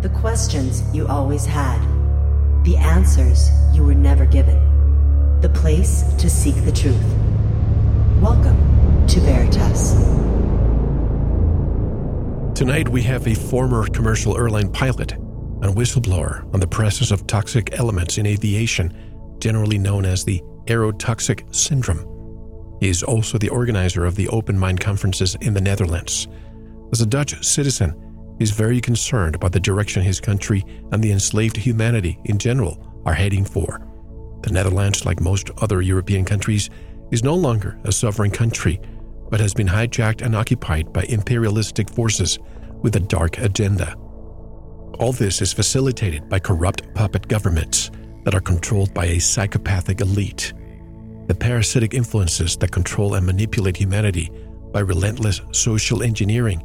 The questions you always had. The answers you were never given. The place to seek the truth. Welcome to Veritas. Tonight we have a former commercial airline pilot and whistleblower on the presence of toxic elements in aviation, generally known as the aerotoxic syndrome. He is also the organizer of the Open Mind conferences in the Netherlands. As a Dutch citizen, is very concerned about the direction his country and the enslaved humanity in general are heading for. The Netherlands, like most other European countries, is no longer a sovereign country, but has been hijacked and occupied by imperialistic forces with a dark agenda. All this is facilitated by corrupt puppet governments that are controlled by a psychopathic elite. The parasitic influences that control and manipulate humanity by relentless social engineering,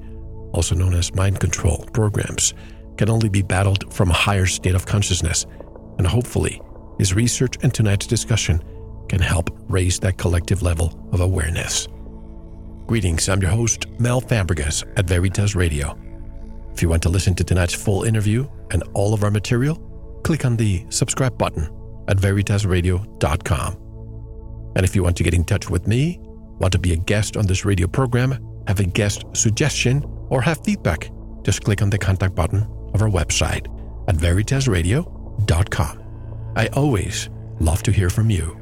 also known as mind control programs, can only be battled from a higher state of consciousness, and hopefully, his research and tonight's discussion can help raise that collective level of awareness. Greetings, I'm your host, Mel Fabregas at Veritas Radio. If you want to listen to tonight's full interview and all of our material, click on the subscribe button at veritasradio.com. And if you want to get in touch with me, want to be a guest on this radio program, have a guest suggestion, or have feedback, just click on the contact button of our website at veritasradio.com. I always love to hear from you.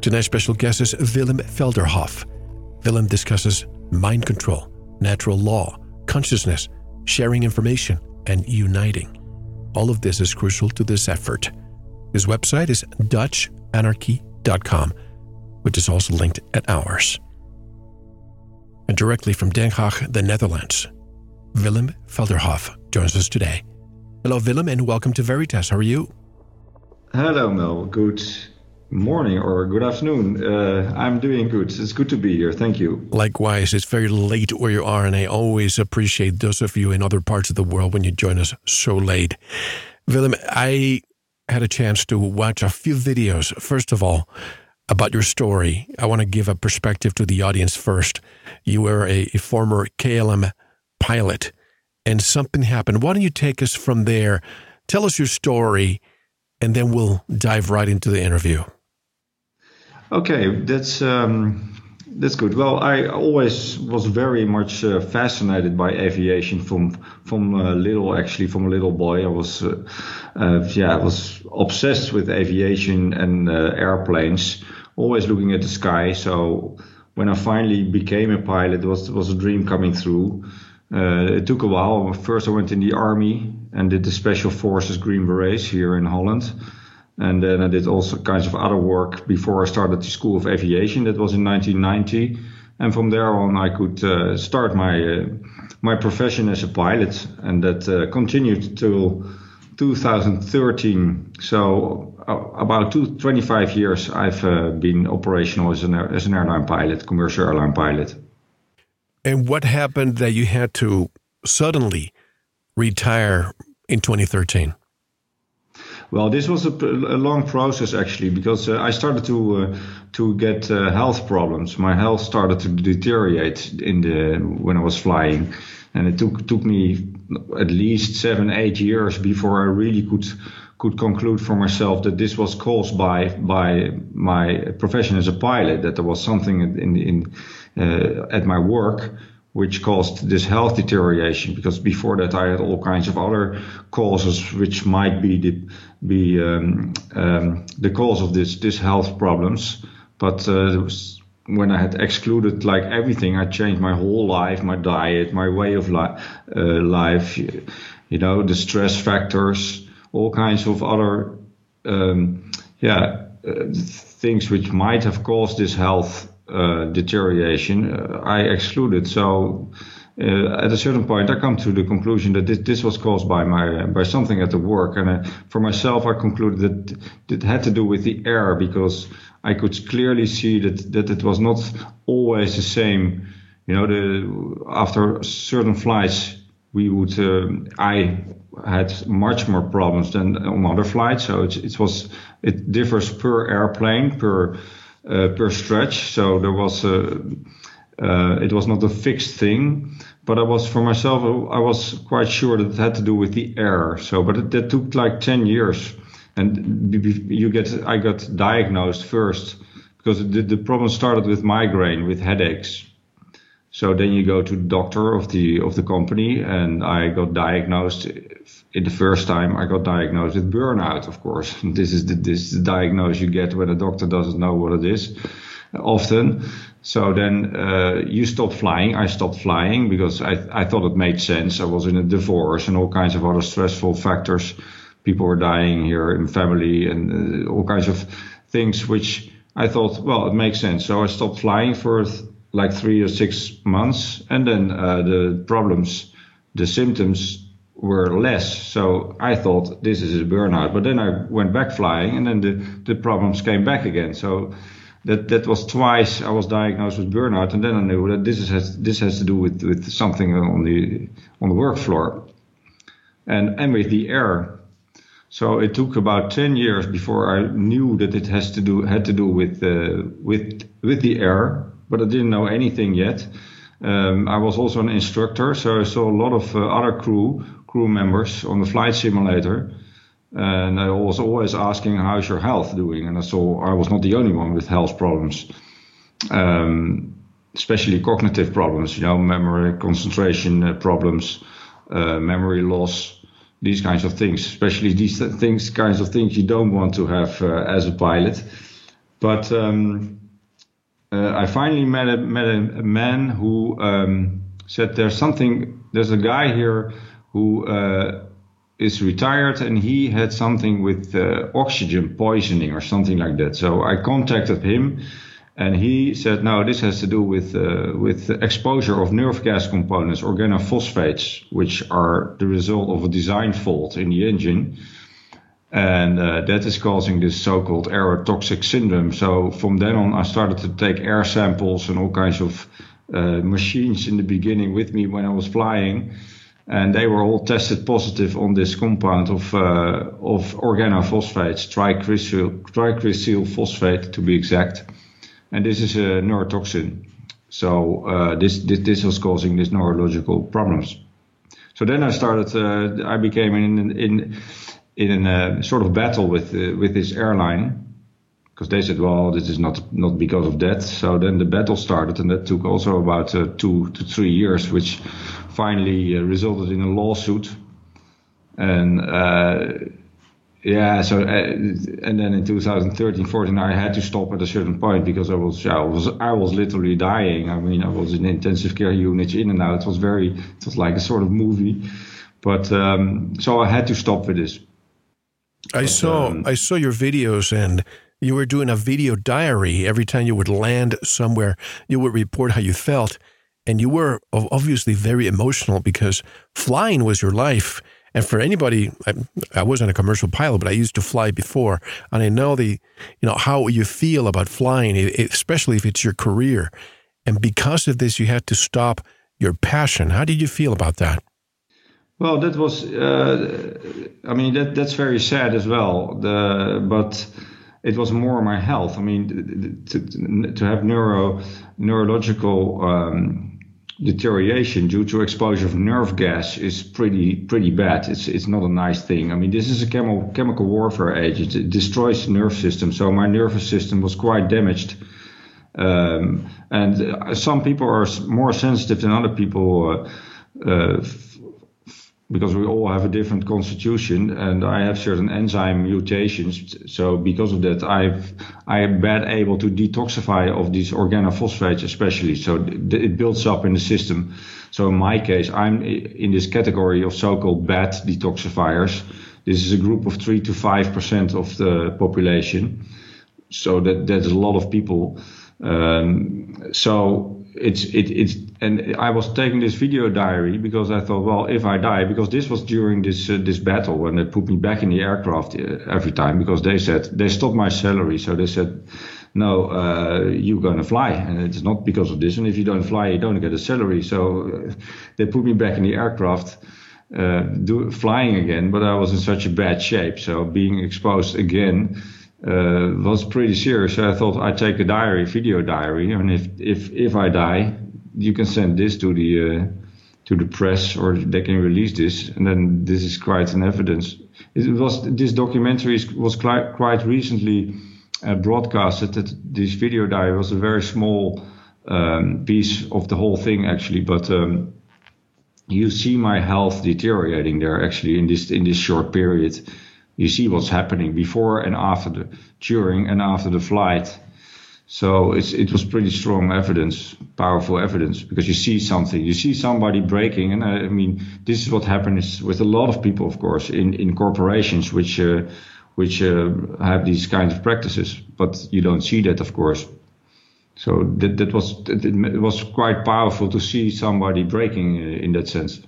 Tonight's special guest is Willem Felderhof. Willem discusses mind control, natural law, consciousness, sharing information, and uniting. All of this is crucial to this effort. His website is DutchAnarchy.com, which is also linked at ours. And directly from Den Haag, the Netherlands, Willem Felderhof joins us today. Hello, Willem, and welcome to Veritas. How are you? Hello, Mel. Good morning or good afternoon. Uh, I'm doing good. It's good to be here. Thank you. Likewise, it's very late where you are, and I always appreciate those of you in other parts of the world when you join us so late. Willem, I had a chance to watch a few videos. First of all, about your story, I want to give a perspective to the audience first. You were a, a former KLM pilot, and something happened. Why don't you take us from there? Tell us your story, and then we'll dive right into the interview. Okay, that's um, that's good. Well, I always was very much uh, fascinated by aviation from from uh, little. Actually, from a little boy, I was uh, uh yeah, I was obsessed with aviation and uh, airplanes. Always looking at the sky. So when I finally became a pilot, it was was a dream coming through. Uh, it took a while. First, I went in the army and did the special forces Green Berets here in Holland and then I did also kinds of other work before I started the School of Aviation. That was in 1990. And from there on, I could uh, start my uh, my profession as a pilot, and that uh, continued till 2013. So uh, about two, 25 years, I've uh, been operational as an as an airline pilot, commercial airline pilot. And what happened that you had to suddenly retire in 2013? Well, this was a, a long process actually because uh, I started to uh, to get uh, health problems. My health started to deteriorate in the when I was flying, and it took took me at least seven eight years before I really could could conclude for myself that this was caused by by my profession as a pilot. That there was something in in uh, at my work which caused this health deterioration because before that I had all kinds of other causes which might be the be um, um, the cause of this this health problems but uh, when I had excluded like everything I changed my whole life my diet my way of li- uh, life you know the stress factors all kinds of other um, yeah uh, things which might have caused this health uh, deterioration, uh, I excluded. So uh, at a certain point, I come to the conclusion that this, this was caused by my by something at the work, and uh, for myself, I concluded that it had to do with the air because I could clearly see that that it was not always the same. You know, the after certain flights, we would uh, I had much more problems than on other flights. So it, it was it differs per airplane per uh, per stretch. So there was uh, Uh, it was not a fixed thing, but I was for myself. I was quite sure that it had to do with the air. So, but it, took like ten years, and you get. I got diagnosed first because the, the problem started with migraine, with headaches. So then you go to the doctor of the of the company, and I got diagnosed. In the first time, I got diagnosed with burnout. Of course, this is the this is the diagnosis you get when a doctor doesn't know what it is. Often, so then uh, you stop flying. I stopped flying because I I thought it made sense. I was in a divorce and all kinds of other stressful factors. People were dying here in family and uh, all kinds of things which I thought, well, it makes sense. So I stopped flying for like three or six months, and then uh, the problems, the symptoms were less. So I thought this is a burnout. But then I went back flying, and then the, the problems came back again. So that that was twice I was diagnosed with burnout, and then I knew that this is has, this has to do with with something on the on the work floor, and and with the air. So it took about 10 years before I knew that it has to do had to do with uh, with with the air, but I didn't know anything yet. Um, I was also an instructor, so I saw a lot of uh, other crew crew members on the flight simulator, and I was always asking, "How's your health doing?" And I saw I was not the only one with health problems, um, especially cognitive problems, you know, memory, concentration uh, problems, uh, memory loss these kinds of things, especially these things, kinds of things you don't want to have uh, as a pilot. But um, uh, I finally met a, met a, man who um, said there's something, there's a guy here who uh, is retired and he had something with uh, oxygen poisoning or something like that. So I contacted him and he said, no, this has to do with, uh, with exposure of nerve gas components, organophosphates, which are the result of a design fault in the engine. And uh, that is causing this so-called aerotoxic syndrome. So from then on, I started to take air samples and all kinds of uh, machines in the beginning with me when I was flying. And they were all tested positive on this compound of, uh, of organophosphates, tricresyl, tricresyl phosphate to be exact and this is a neurotoxin. So uh, this, this, this was causing these neurological problems. So then I started. Uh, I became in in in a uh, sort of battle with uh, with this airline because they said, well, this is not not because of that. So then the battle started, and that took also about uh, two to three years, which finally uh, resulted in a lawsuit. And yeah, so uh, and then in 2013, 14, I had to stop at a certain point because I was, I was, I was literally dying. I mean, I was in intensive care units in and out. It was very, it was like a sort of movie, but um, so I had to stop with this. I but, saw, um, I saw your videos, and you were doing a video diary every time you would land somewhere. You would report how you felt, and you were obviously very emotional because flying was your life and for anybody, I, I, wasn't a commercial pilot, but I used to fly before, and I know the, you know, how you feel about flying, especially if it's your career. And because of this, you had to stop your passion. How did you feel about that? Well, that was, uh, I mean, that that's very sad as well. The but it was more my health. I mean, to to have neuro neurological. Um, deterioration due to exposure of nerve gas is pretty pretty bad. It's it's not a nice thing. I mean, this is a chemical chemical warfare agent. It destroys the nerve system. So my nervous system was quite damaged. Um, and some people are more sensitive than other people. Uh, uh, because we all have a different constitution and I have certain enzyme mutations. So because of that, I've, I am bad able to detoxify of these organophosphates, especially. So it builds up in the system. So in my case, I'm in this category of so-called bad detoxifiers. This is a group of three to five percent of the population. So that that's a lot of people. Um, so it's it, it's and I was taking this video diary because I thought, well, if I die, because this was during this uh, this battle when they put me back in the aircraft uh, every time because they said they stopped my salary, so they said, no, uh, you're gonna fly, and it's not because of this, and if you don't fly, you don't get a salary. So uh, they put me back in the aircraft. Uh, do, flying again, but I was in such a bad shape. So being exposed again, uh, was pretty serious. So I thought I'd take a diary, video diary, and if if if I die, you can send this to the uh, to the press or they can release this, and then this is quite an evidence. It was this documentary was quite quite recently uh, broadcasted. That this video diary was a very small um, piece of the whole thing actually, but. Um, you see my health deteriorating there actually in this in this short period. You see what's happening before and after the during and after the flight. So it was pretty strong evidence, powerful evidence, because you see something, you see somebody breaking, and I, I mean this is what happens with a lot of people, of course, in in corporations which uh, which uh, have these kinds of practices, but you don't see that, of course. So that that was it was quite powerful to see somebody breaking uh, in that sense.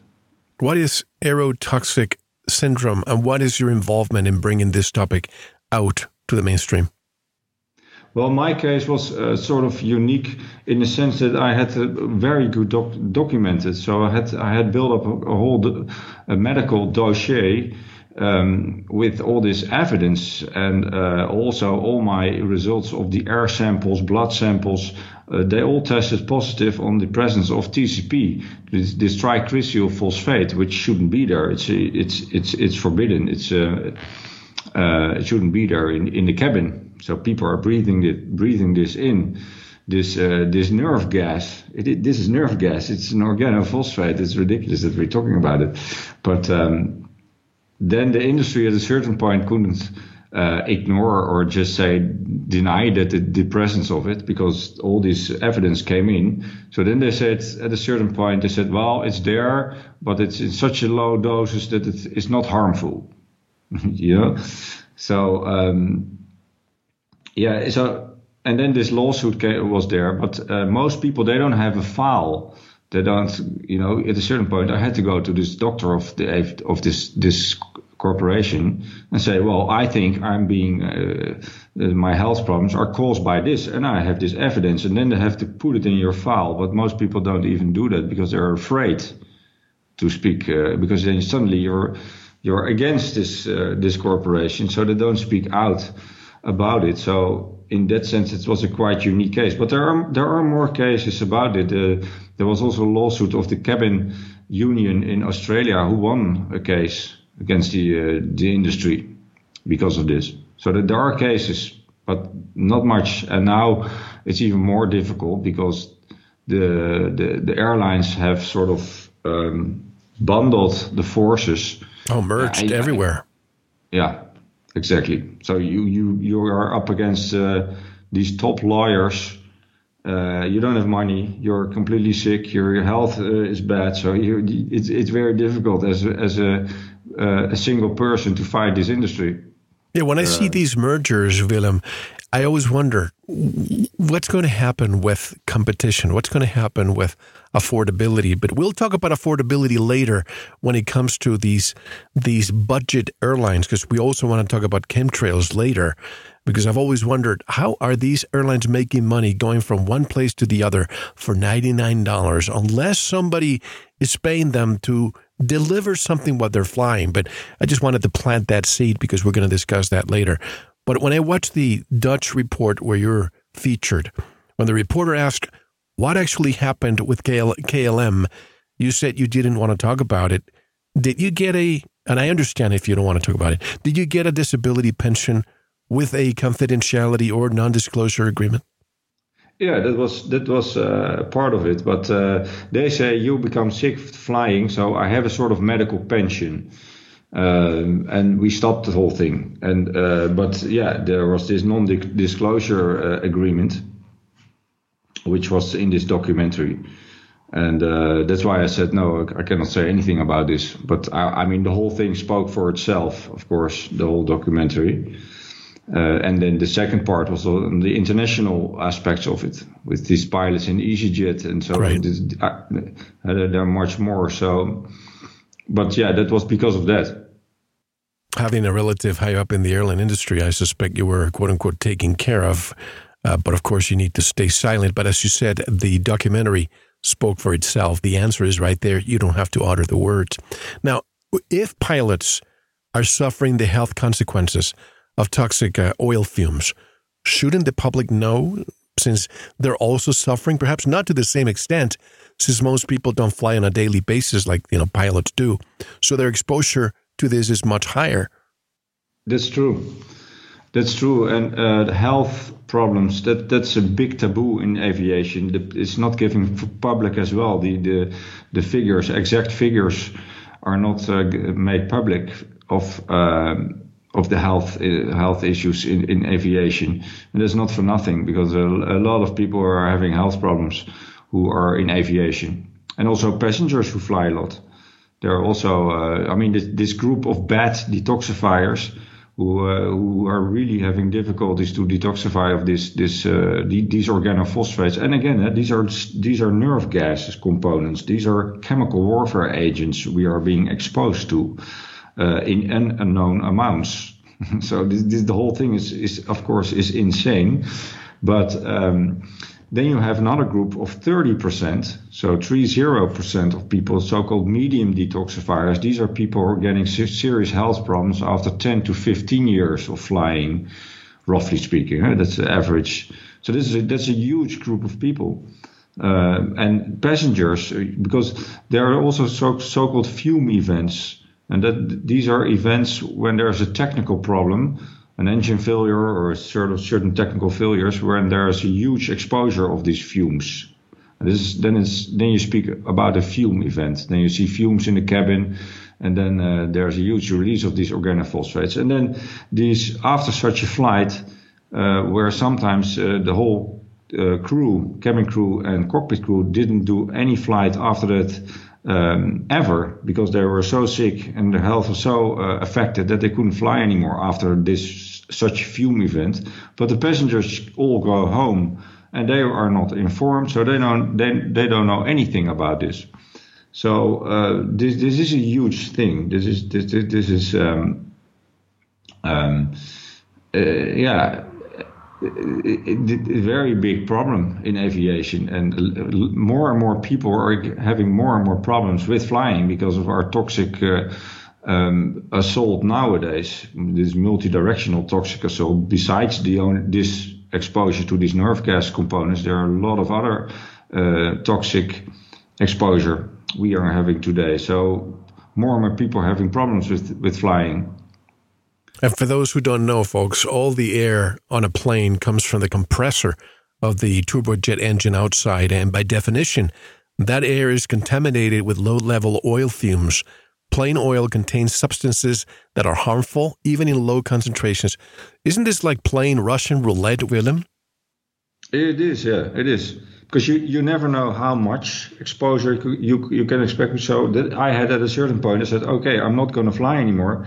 What is aerotoxic syndrome, and what is your involvement in bringing this topic out to the mainstream? Well, my case was uh, sort of unique in the sense that I had a very good doc documented. So I had I had built up a, a whole a medical dossier um, with all this evidence and uh, also all my results of the air samples, blood samples, uh, they all tested positive on the presence of TCP, this, this triglycerol phosphate, which shouldn't be there. It's it's it's it's forbidden. It's uh, uh, it shouldn't be there in, in the cabin. So people are breathing it, breathing this in. This uh, this nerve gas. It, it, this is nerve gas. It's an organophosphate. It's ridiculous that we're talking about it, but um, then the industry at a certain point couldn't uh, ignore or just say deny that the, the, presence of it because all this evidence came in. So then they said at a certain point they said, well, it's there, but it's in such a low doses that it is not harmful. you know, so um, yeah, so and then this lawsuit came, was there, but uh, most people they don't have a file they don't, you know, at a certain point, I had to go to this doctor of the of this this corporation and say, well, I think I'm being uh, uh, my health problems are caused by this, and I have this evidence, and then they have to put it in your file. But most people don't even do that because they're afraid to speak uh, because then suddenly you're you're against this uh, this corporation, so they don't speak out about it. So in that sense, it was a quite unique case. But there are there are more cases about it. Uh, there was also a lawsuit of the cabin union in Australia who won a case against the uh, the industry because of this. So that there are cases, but not much. And now it's even more difficult because the the, the airlines have sort of um, bundled the forces. Oh, merged uh, everywhere. Yeah, exactly. So you you you are up against uh, these top lawyers. Uh, you don't have money. You're completely sick. Your health uh, is bad. So you, it's it's very difficult as a, as a uh, a single person to fight this industry. Yeah, when I see uh, these mergers, Willem, I always wonder what's going to happen with competition. What's going to happen with affordability? But we'll talk about affordability later when it comes to these these budget airlines, because we also want to talk about chemtrails later. Because I've always wondered how are these airlines making money going from one place to the other for ninety nine dollars, unless somebody is paying them to deliver something while they're flying. But I just wanted to plant that seed because we're going to discuss that later. But when I watched the Dutch report where you're featured, when the reporter asked what actually happened with KL- KLM, you said you didn't want to talk about it. Did you get a, and I understand if you don't want to talk about it, did you get a disability pension with a confidentiality or non disclosure agreement? Yeah, that was that was uh, part of it. But uh, they say you become sick flying, so I have a sort of medical pension. Um, and we stopped the whole thing. And uh, but yeah, there was this non-disclosure uh, agreement, which was in this documentary, and uh, that's why I said no, I cannot say anything about this. But I, I, mean, the whole thing spoke for itself, of course, the whole documentary. Uh, and then the second part was on the international aspects of it, with these pilots in EasyJet and so right. this, uh, there are much more. So, but yeah, that was because of that having a relative high up in the airline industry, I suspect you were quote unquote taken care of. Uh, but of course, you need to stay silent. But as you said, the documentary spoke for itself. The answer is right there. You don't have to utter the words. Now, if pilots are suffering the health consequences of toxic uh, oil fumes, shouldn't the public know since they're also suffering, perhaps not to the same extent, since most people don't fly on a daily basis like you know pilots do. So their exposure to this is much higher. That's true. That's true, and uh, the health problems that that's a big taboo in aviation. It's not given public as well. The the the figures, exact figures, are not uh, made public of. Um, of the health uh, health issues in, in aviation, and that's not for nothing because a, a lot of people are having health problems who are in aviation, and also passengers who fly a lot. There are also, uh, I mean, this, this, group of bad detoxifiers who uh, who are really having difficulties to detoxify of this this uh, these organophosphates. And again, uh, these are these are nerve gas components. These are chemical warfare agents we are being exposed to uh, in unknown amounts. so this, this, the whole thing is is of course is insane, but. Um, then you have another group of 30%, so 30% of people, so-called medium detoxifiers. These are people who are getting serious health problems after 10 to 15 years of flying, roughly speaking. That's the average. So this is a, that's a huge group of people. Uh, and passengers, because there are also so, so-called fume events, and that these are events when there's a technical problem an engine failure or of certain technical failures when there's a huge exposure of these fumes. And this is, then it's then you speak about a fume event. Then you see fumes in the cabin, and then uh, there's a huge release of these organophosphates. And then these after such a flight, uh, where sometimes uh, the whole uh, crew, cabin crew and cockpit crew didn't do any flight after that um, ever because they were so sick and their health was so uh, affected that they couldn't fly anymore after this such fume event. But the passengers all go home and they are not informed, so they don't they, they don't know anything about this. So uh, this this is a huge thing. This is this this this is um, um, uh, yeah a very big problem in aviation, and more and more people are having more and more problems with flying because of our toxic uh, um, assault nowadays. This multi-directional toxic assault. Besides the this exposure to these nerve gas components, there are a lot of other uh, toxic exposure we are having today. So more and more people are having problems with with flying. And for those who don't know, folks, all the air on a plane comes from the compressor of the turbojet engine outside. And by definition, that air is contaminated with low level oil fumes. Plane oil contains substances that are harmful, even in low concentrations. Isn't this like playing Russian roulette, Willem? It is, yeah, it is. Because you, you never know how much exposure you, you can expect. So that I had at a certain point, I said, okay, I'm not going to fly anymore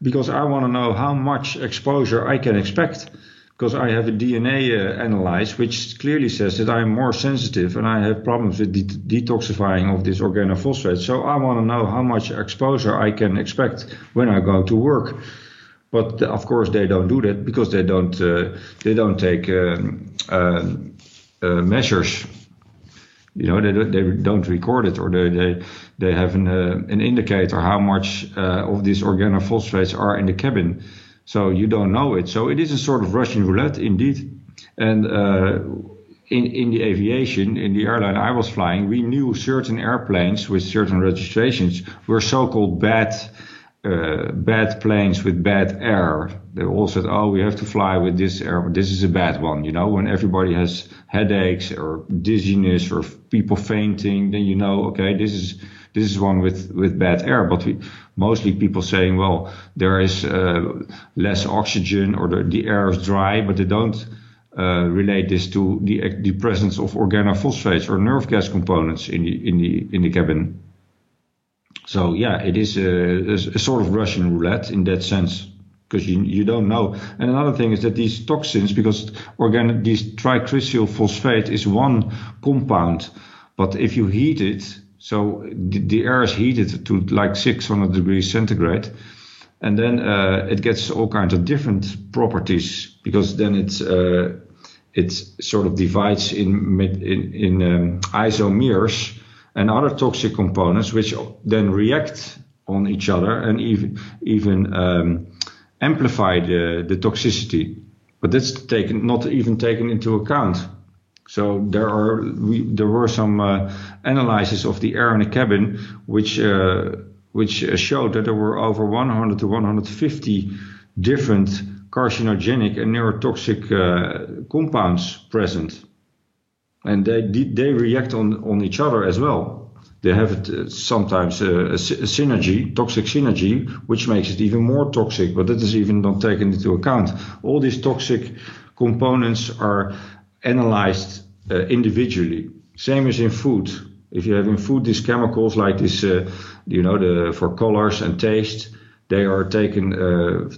because I want to know how much exposure I can expect. Because I have a DNA uh, analyze which clearly says that I'm more sensitive and I have problems with de- detoxifying of this organophosphate. So I want to know how much exposure I can expect when I go to work. But of course they don't do that because they don't uh, they don't take um, uh, uh measures you know, they, they don't record it or they, they, they have an, uh, an indicator how much uh, of these organophosphates are in the cabin. So you don't know it. So it is a sort of Russian roulette indeed. And uh, in, in the aviation, in the airline I was flying, we knew certain airplanes with certain registrations were so-called bad uh, bad planes with bad air. They all said, "Oh, we have to fly with this air. This is a bad one." You know, when everybody has headaches or dizziness or people fainting, then you know, okay, this is this is one with with bad air. But we, mostly people saying, "Well, there is uh, less oxygen or the, the air is dry," but they don't. Uh, relate this to the, the presence of organophosphates or nerve gas components in the in the in the cabin. So yeah, it is a, a, sort of Russian roulette in that sense because you you don't know. And another thing is that these toxins, because organic this tricresyl phosphate is one compound, but if you heat it, so the, the air is heated to like 600 degrees centigrade, and then uh, it gets all kinds of different properties because then it's uh, it sort of divides in in, in um, isomers and other toxic components which then react on each other and even even um, amplify the, the toxicity. But that's taken not even taken into account. So there are we, there were some uh, analyses of the air in the cabin which uh, which showed that there were over 100 to 150 different carcinogenic and neurotoxic uh, compounds present, and they they react on on each other as well. They have uh, sometimes a, a, a synergy, toxic synergy, which makes it even more toxic. But that is even not taken into account. All these toxic components are analyzed uh, individually. Same as in food. If you have in food these chemicals like this, uh, you know, the for colors and taste, they are taken uh,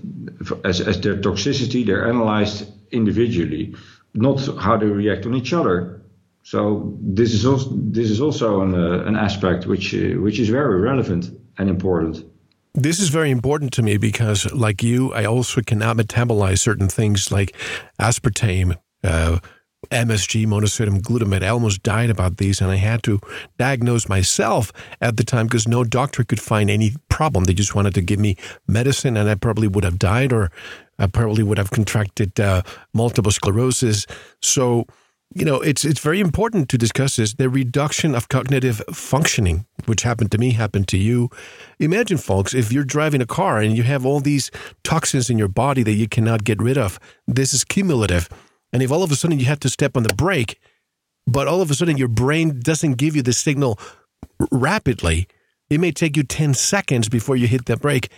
as, as their toxicity. They're analyzed individually, not how they react on each other. So this is also this is also an, uh, an aspect which uh, which is very relevant and important. This is very important to me because, like you, I also cannot metabolize certain things like aspartame, uh, MSG, monosodium glutamate. I almost died about these, and I had to diagnose myself at the time because no doctor could find any problem. They just wanted to give me medicine, and I probably would have died, or I probably would have contracted uh, multiple sclerosis. So you know, it's it's very important to discuss this. The reduction of cognitive functioning, which happened to me, happened to you. Imagine, folks, if you're driving a car and you have all these toxins in your body that you cannot get rid of. This is cumulative, and if all of a sudden you have to step on the brake, but all of a sudden your brain doesn't give you the signal rapidly, it may take you ten seconds before you hit the brake.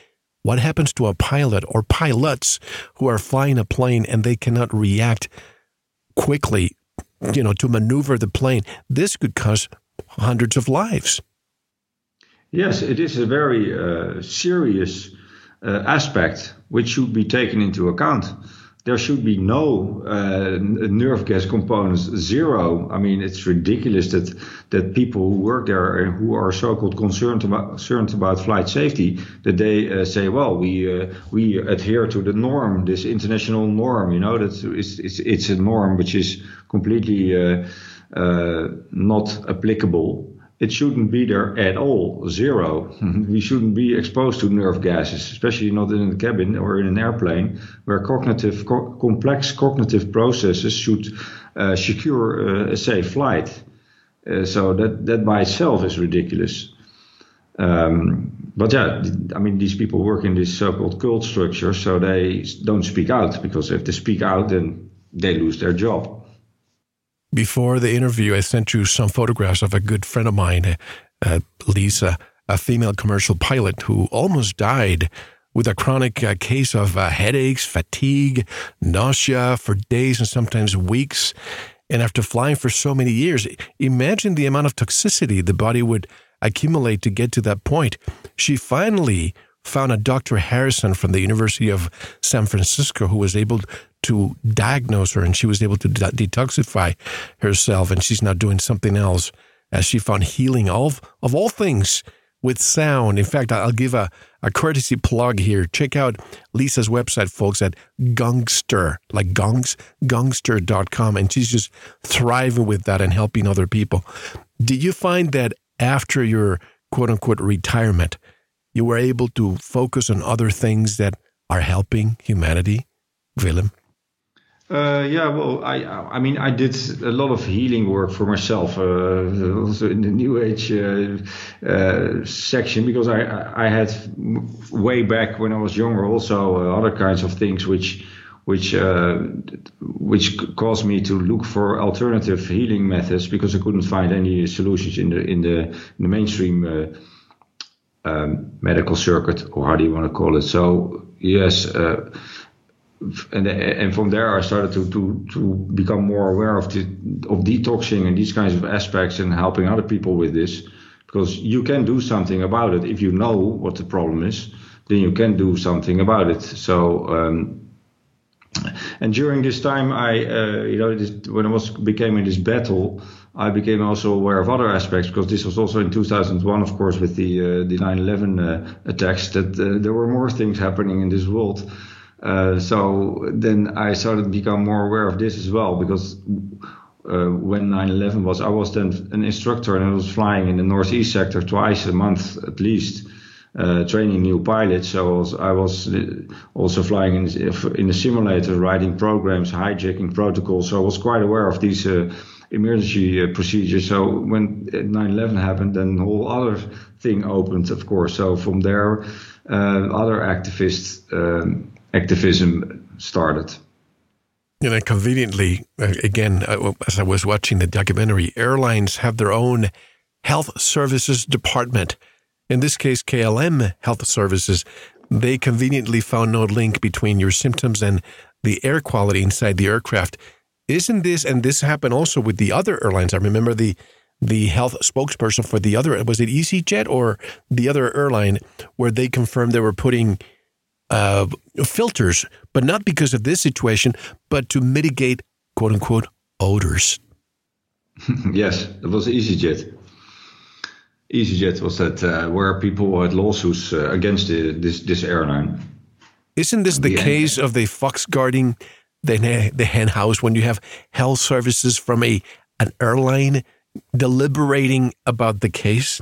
What happens to a pilot or pilots who are flying a plane and they cannot react quickly you know, to maneuver the plane. This could cost hundreds of lives. Yes, it is a very uh, serious uh, aspect which should be taken into account there should be no uh, nerve gas components, zero. I mean, it's ridiculous that that people who work there and who are so-called concerned about concerned about flight safety that they uh, say, well, we uh, we adhere to the norm, this international norm. You know, that it's it's, it's a norm which is completely uh, uh, not applicable it shouldn't be there at all, zero. we shouldn't be exposed to nerve gases, especially not in a cabin or in an airplane, where cognitive, co- complex cognitive processes should uh, secure uh, a safe flight. Uh, so that that by itself is ridiculous. Um, but yeah, I mean, these people work in this so-called cult structure, so they don't speak out because if they speak out, then they lose their job. Before the interview, I sent you some photographs of a good friend of mine, uh, Lisa, a female commercial pilot who almost died with a chronic uh, case of uh, headaches, fatigue, nausea for days and sometimes weeks. And after flying for so many years, imagine the amount of toxicity the body would accumulate to get to that point. She finally found a Dr. Harrison from the University of San Francisco who was able to diagnose her and she was able to de- detoxify herself and she's now doing something else as she found healing of of all things with sound. In fact, I'll give a, a courtesy plug here. Check out Lisa's website, folks, at Gongster, like gongs, gongster.com. And she's just thriving with that and helping other people. Did you find that after your quote unquote retirement, you were able to focus on other things that are helping humanity, Willem? Uh, yeah, well, I I mean, I did a lot of healing work for myself, uh, also in the New Age uh, uh section, because I I had way back when I was younger also uh, other kinds of things which which uh, which caused me to look for alternative healing methods because I couldn't find any solutions in the in the in the mainstream um, medical circuit, or how do you want to call it? So yes and and from there I started to to to become more aware of the of detoxing and these kinds of aspects and helping other people with this. Because you can do something about it. If you know what the problem is then you can do something about it. So um, and during this time I uh, you know this, when I was became in this battle I became also aware of other aspects because this was also in 2001 of course with the uh, the 9/11 uh, attacks that uh, there were more things happening in this world uh, so then I started to become more aware of this as well because uh, when 9/11 was, I was then an instructor and I was flying in the northeast sector twice a month at least, uh, training new pilots. So I was, I was uh, also flying in in the simulator, writing programs, hijacking protocols. So I was quite aware of these uh, emergency uh, procedure. So when 9/11 happened, then the whole other thing opened, of course. So from there, uh, other activists um, activism started. You know, conveniently, uh, again, uh, as I was watching the documentary, airlines have their own health services department. In this case, KLM Health Services, they conveniently found no link between your symptoms and the air quality inside the aircraft. Isn't this, and this happened also with the other airlines? I remember the the health spokesperson for the other was it EasyJet or the other airline where they confirmed they were putting uh, filters, but not because of this situation, but to mitigate quote unquote odors. yes, it was EasyJet. EasyJet was that uh, where people had lawsuits uh, against the, this this airline. Isn't this the, the case end. of the fox guarding the the hen house when you have health services from a an airline deliberating about the case?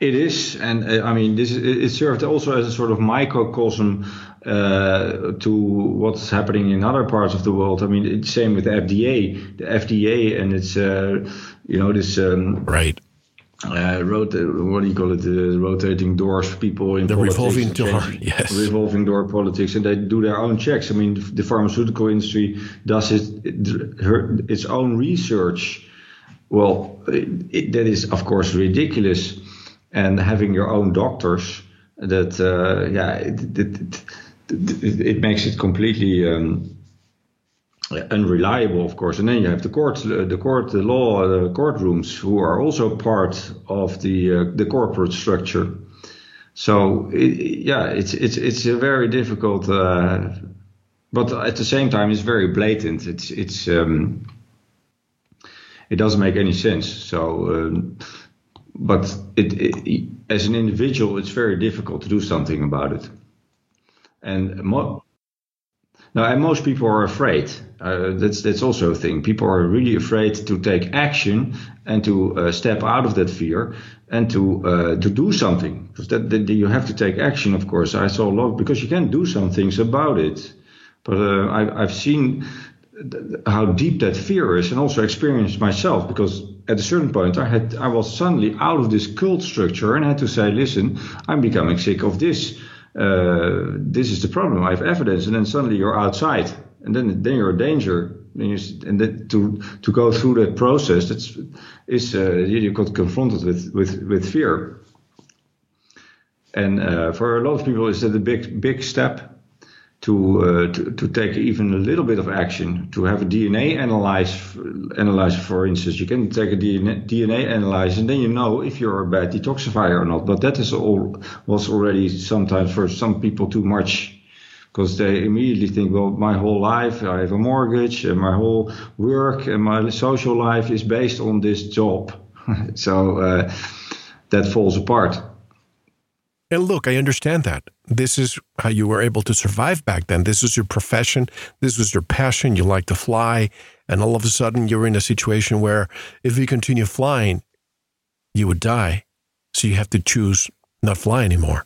It is, and uh, I mean, this it served also as a sort of microcosm uh, to what's happening in other parts of the world. I mean, it's same with the FDA, the FDA, and it's uh, you know this um, right uh, rot- what do you call it? The rotating doors people in the politics. revolving door, yes, revolving door politics, and they do their own checks. I mean, the pharmaceutical industry does it, it its own research. Well, it, that is of course ridiculous, and having your own doctors that uh, yeah, it, it, it, makes it completely. Um, unreliable, of course. And then you have the court, uh, the court, the law, the courtrooms, who are also part of the uh, the corporate structure. So it, yeah, it's it's it's a very difficult, uh, but at the same time, it's very blatant. It's it's um, it doesn't make any sense. So, um, but it, it, as an individual, it's very difficult to do something about it. And mo- no, and most people are afraid. Uh, that's that's also a thing. People are really afraid to take action and to uh, step out of that fear and to uh, to do something because that, that, you have to take action. Of course, I saw a lot because you can do some things about it. But uh, I, I've seen how deep that fear is, and also experienced myself because at a certain point I had I was suddenly out of this cult structure and had to say, listen, I'm becoming sick of this uh, this is the problem. I have evidence, and then suddenly you're outside, and then then you're a danger. And then to to go through that process, that's is uh, you got confronted with with with fear. And uh, for a lot of people, is that a big big step to, uh, to, to take even a little bit of action to have a DNA analyze analyze for instance. You can take a DNA, DNA analyze and then you know if you're a bad detoxifier or not. But that is all was already sometimes for some people too much because they immediately think well my whole life I have a mortgage and my whole work and my social life is based on this job. So uh, that falls apart. And look, I understand that. This is how you were able to survive back then. This is your profession. This was your passion. You like to fly. And all of a sudden, you're in a situation where if you continue flying, you would die. So you have to choose not fly anymore.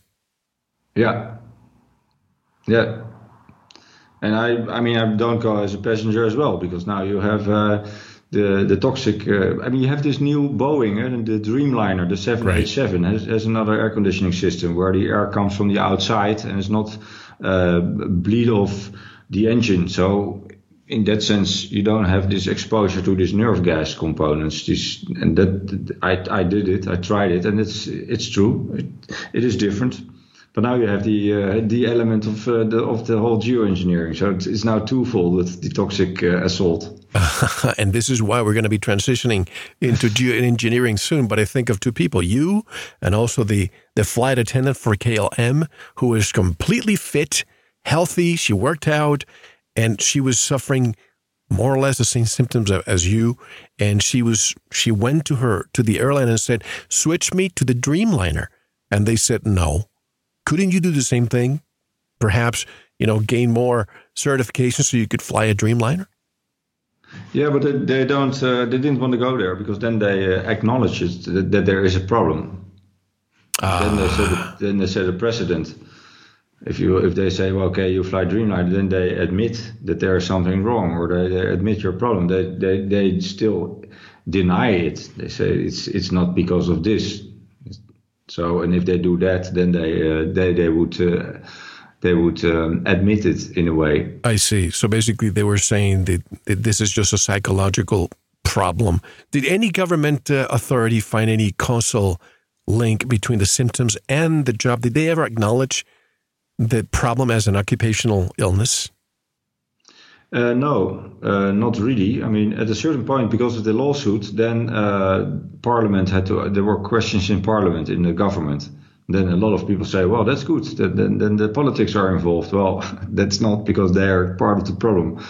Yeah. Yeah. And I, I mean, I don't go as a passenger as well because now you have. Uh, the the toxic. Uh, I mean, you have this new Boeing, uh, the Dreamliner, the 787, right. has, has another air conditioning system where the air comes from the outside and it's not uh, bleed off the engine. So in that sense, you don't have this exposure to these nerve gas components. This and that I I did it, I tried it, and it's it's true. It, it is different. But now you have the uh, the element of uh, the of the whole geoengineering. So it's, it's now twofold with the toxic uh, assault. and this is why we're going to be transitioning into geoengineering soon. But I think of two people: you and also the the flight attendant for KLM, who is completely fit, healthy. She worked out, and she was suffering more or less the same symptoms as you and she was she went to her to the airline and said switch me to the dreamliner and they said no couldn't you do the same thing? Perhaps, you know, gain more certification so you could fly a Dreamliner? Yeah, but they, they don't. Uh, they didn't want to go there because then they uh, acknowledge that, that, there is a problem. Ah. Then they set. A, then they set a precedent, if you if they say well, okay you fly Dreamliner then they admit that there is something wrong or they, they admit your problem they, they they still deny it they say it's it's not because of this so and if they do that then they uh, they they would uh, they would um, admit it in a way I see so basically they were saying that, that this is just a psychological problem did any government uh, authority find any causal link between the symptoms and the job did they ever acknowledge the problem as an occupational illness? Uh, no, uh, not really. I mean, at a certain point, because of the lawsuit, then uh, Parliament had to. There were questions in Parliament in the government. Then a lot of people say, "Well, that's good. Then, then the politics are involved." Well, that's not because they are part of the problem.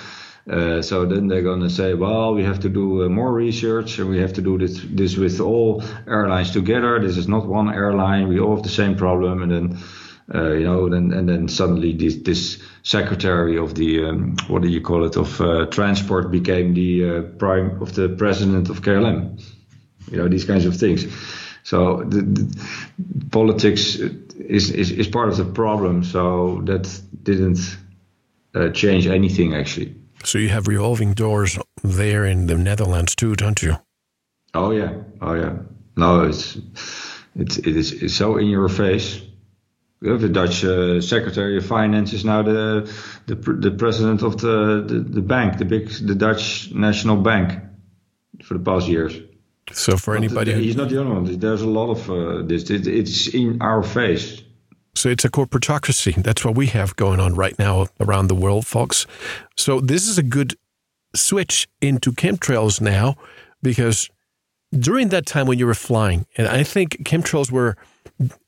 Uh, so then they're going to say, well, we have to do uh, more research and we have to do this, this with all airlines together. This is not one airline. We all have the same problem. And then uh, you know, and, and then suddenly this, this secretary of the um, what do you call it of uh, transport became the uh, prime of the president of KLM. You know these kinds of things. So the, the politics is, is is part of the problem. So that didn't uh, change anything actually. So you have revolving doors there in the Netherlands too, don't you? Oh yeah, oh yeah. No, it's it's it is it's so in your face the Dutch uh, Secretary of Finance is now the the, the president of the, the, the bank, the big the Dutch National Bank, for the past years. So for anybody, he's not the only one. There's a lot of uh, this. It, it's in our face. So it's a corporatocracy. That's what we have going on right now around the world, folks. So this is a good switch into chemtrails now, because during that time when you were flying, and I think chemtrails were,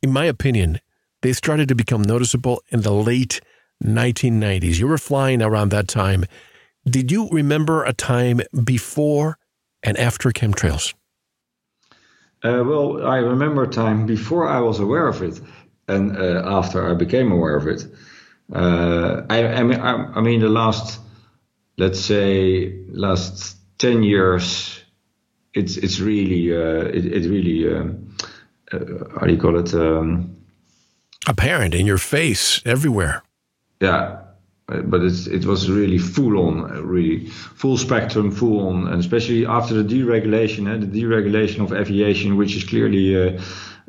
in my opinion, they started to become noticeable in the late 1990s. You were flying around that time. Did you remember a time before and after chemtrails? Uh, well, I remember a time before I was aware of it and uh, after I became aware of it. Uh, I, I, mean, I, I, mean, the last, let's say, last 10 years, it's it's really, uh, it, it, really, um, uh, how do you call it? Um, apparent in your face everywhere. Yeah, but it was really full on, really full spectrum, full on, and especially after the deregulation, eh, the deregulation of aviation, which is clearly uh,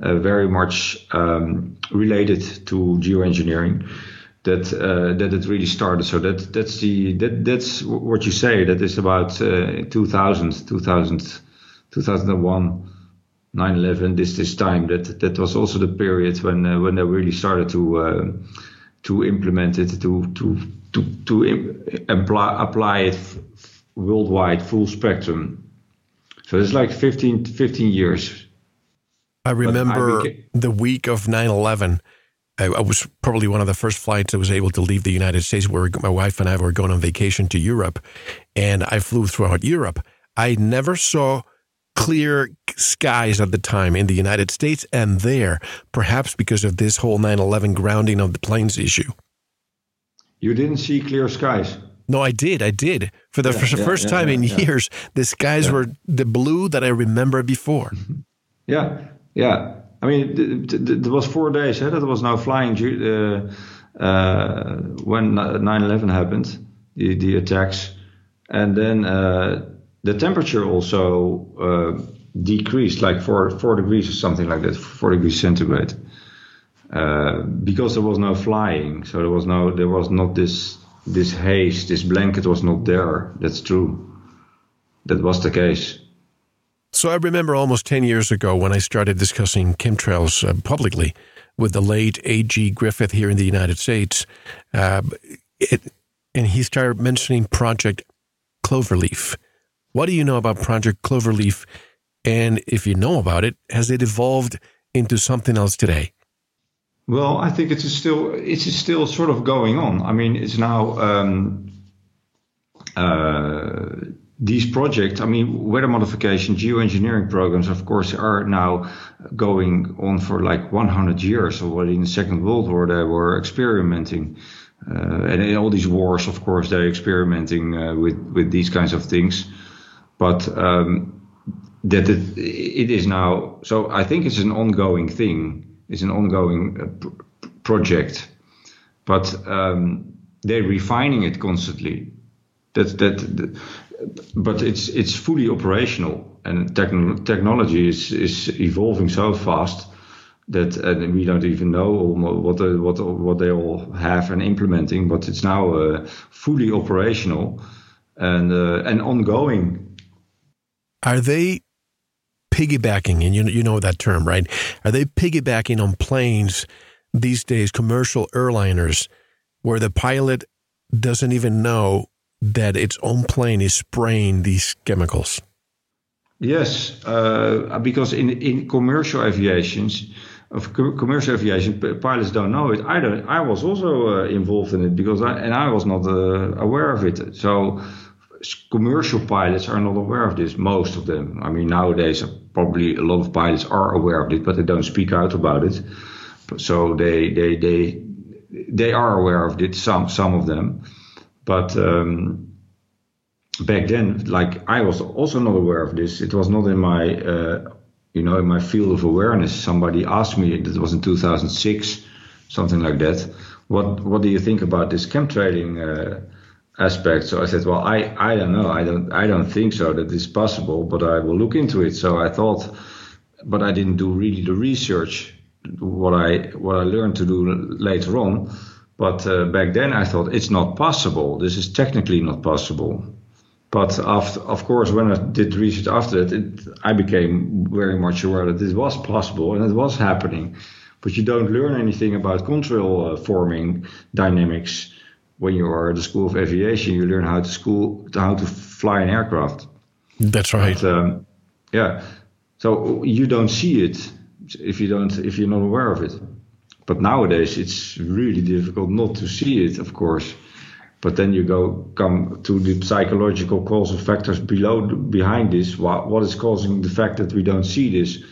uh, very much um, related to geoengineering. That uh, that it really started. So that that's the that that's what you say. That is about uh, 2000, 2000, 2001 9/11, this this time that that was also the period when uh, when they really started to uh, to implement it to to to to apply apply it worldwide, full spectrum. So it's like 15, 15 years. I remember I the week of 9/11. I, I, was probably one of the first flights that was able to leave the United States. Where my wife and I were going on vacation to Europe, and I flew throughout Europe. I never saw clear skies at the time in the United States and there, perhaps because of this whole 9 11 grounding of the planes issue. You didn't see clear skies? No, I did. I did. For the yeah, first, yeah, first yeah, time in years, the skies were the blue that I remember before. Yeah, yeah. I mean, there was four days eh, that was now flying uh, uh, when 9 11 happened, the, the attacks. And then uh, the temperature also uh, decreased like four four degrees or something like that, four degrees centigrade, uh, because there was no flying. So there was no there was not this this haze, this blanket was not there. That's true. That was the case. So I remember almost 10 years ago when I started discussing chemtrails uh, publicly with the late A.G. Griffith here in the United States. Uh, it, and he started mentioning Project Cloverleaf. What do you know about Project Cloverleaf? And if you know about it, has it evolved into something else today? Well, I think it's still it's still sort of going on. I mean, it's now um, uh, these projects. I mean, weather modification, geoengineering programs, of course, are now going on for like 100 years. Already in the Second World War, they were experimenting, uh, and in all these wars, of course, they're experimenting uh, with with these kinds of things but um, that it, it is now. So I think it's an ongoing thing. It's an ongoing uh, project, but um, they're refining it constantly. That, that that but it's it's fully operational, and techn- technology is is evolving so fast that and we don't even know what the, what what they all have and implementing, but it's now uh, fully operational and uh, and ongoing. Are they piggybacking? And you you know that term, right? Are they piggybacking on planes these days, commercial airliners, where the pilot doesn't even know that its own plane is spraying these chemicals? Yes, uh, because in in commercial aviations of commercial aviation, pilots don't know it. I don't. I was also uh, involved in it because I and I was not uh, aware of it. So commercial pilots are not aware of this. Most of them. I mean, nowadays probably a lot of pilots are aware of it, but they don't speak out about it. So they they they they are aware of it. Some some of them, but. Um, back then, like I was also not aware of this. It was not in my uh, you know, in my field of awareness, somebody asked me, that was in 2006, something like that, what what do you think about this chemtrailing uh, aspect? So I said, well, I, I don't know, I don't I don't think so that it's possible, but I will look into it. So I thought, but I didn't do really the research, what I what I learned to do later on. But uh, back then I thought it's not possible. This is technically not possible. But after, of course, when I did research after that, it, I became very much aware that it was possible and it was happening. But you don't learn anything about contrail uh, forming dynamics when you are at the School of Aviation. You learn how to school how to fly an aircraft. That's right. But, um, yeah. So you don't see it if you don't if you're not aware of it. But nowadays it's really difficult not to see it, of course. But then you go come to the psychological causal factors below behind this. What, what is causing the fact that we don't see this?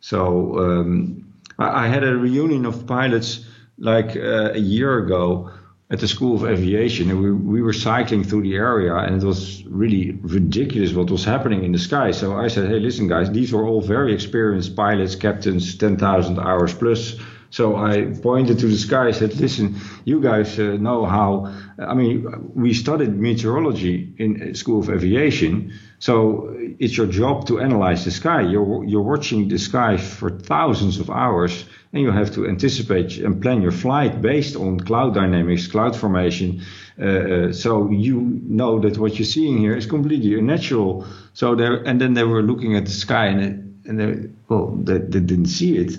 So um, I, I, had a reunion of pilots like uh, a year ago at the School of Aviation, and we, we were cycling through the area, and it was really ridiculous what was happening in the sky. So I said, "Hey, listen, guys, these were all very experienced pilots, captains, ten thousand hours plus." So I pointed to the sky. I said, "Listen, you guys uh, know how. I mean, we studied meteorology in School of Aviation, so it's your job to analyze the sky. You're you're watching the sky for thousands of hours, and you have to anticipate and plan your flight based on cloud dynamics, cloud formation. Uh, uh, so you know that what you're seeing here is completely unnatural. So there, and then they were looking at the sky, and it, and they, well, they, they didn't see it."